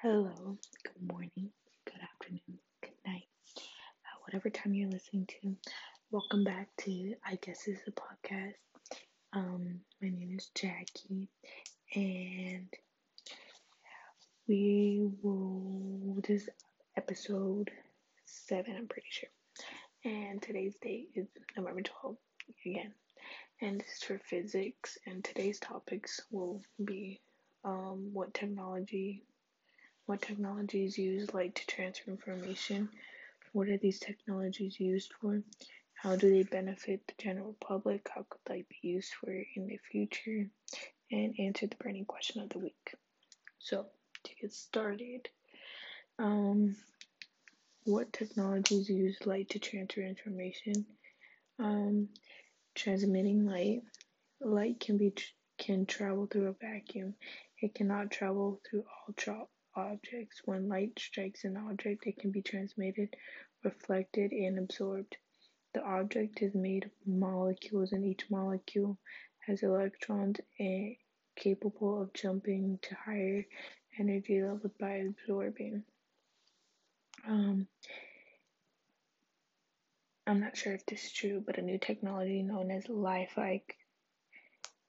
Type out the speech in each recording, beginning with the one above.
Hello, good morning, good afternoon, good night, uh, whatever time you're listening to. Welcome back to I guess is a podcast. Um, my name is Jackie, and we will this is episode seven, I'm pretty sure. And today's date is November 12th again, and this is for physics. And today's topics will be um, what technology what technologies use light to transfer information? What are these technologies used for? How do they benefit the general public? How could light be used for in the future? And answer the burning question of the week. So, to get started, um, what technologies use light to transfer information? Um, transmitting light. Light can be can travel through a vacuum. It cannot travel through ultra objects. When light strikes an object, it can be transmitted, reflected, and absorbed. The object is made of molecules, and each molecule has electrons and capable of jumping to higher energy levels by absorbing. Um, I'm not sure if this is true, but a new technology known as Li-Fi,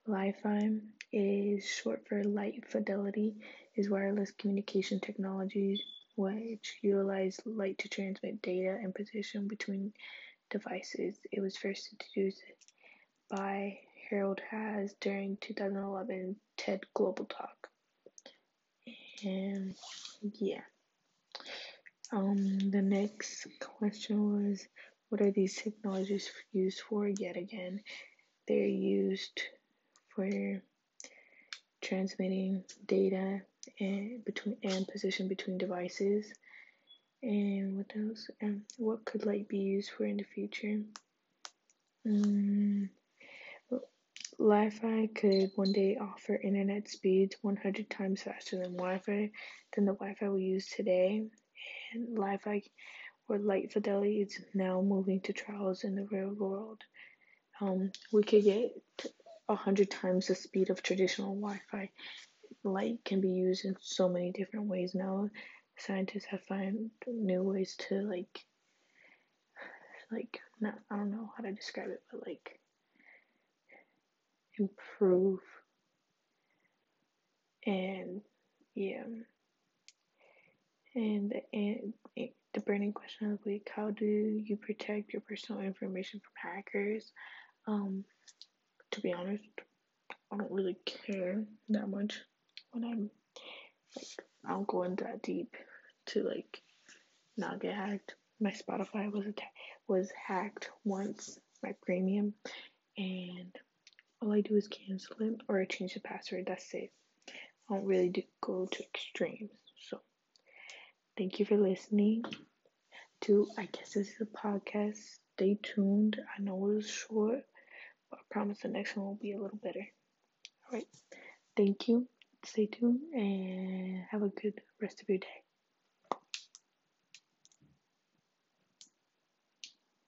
Li-Fi is short for light fidelity is wireless communication technology which utilize light to transmit data and position between devices. It was first introduced by Harald Haas during 2011 TED Global Talk. And yeah. Um, the next question was what are these technologies used for? Yet again, they're used for transmitting data and between and position between devices. And what else? And what could light be used for in the future? Mm, Li-Fi could one day offer internet speeds 100 times faster than Wi-Fi than the Wi-Fi we use today. And Li-Fi or light fidelity is now moving to trials in the real world. Um, we could get a hundred times the speed of traditional Wi-Fi light can be used in so many different ways now. Scientists have found new ways to like like not I don't know how to describe it, but like improve and yeah. And and the burning question of the week: How do you protect your personal information from hackers? Um, to be honest, I don't really care that much when I'm like I don't go in that deep to like not get hacked. My Spotify was atta- was hacked once, my premium, and all I do is cancel it or I change the password. That's it. I don't really do go to extremes. So thank you for listening to I guess this is a podcast. Stay tuned. I know it was short, I promise the next one will be a little better. Alright. Thank you stay tuned and have a good rest of your day.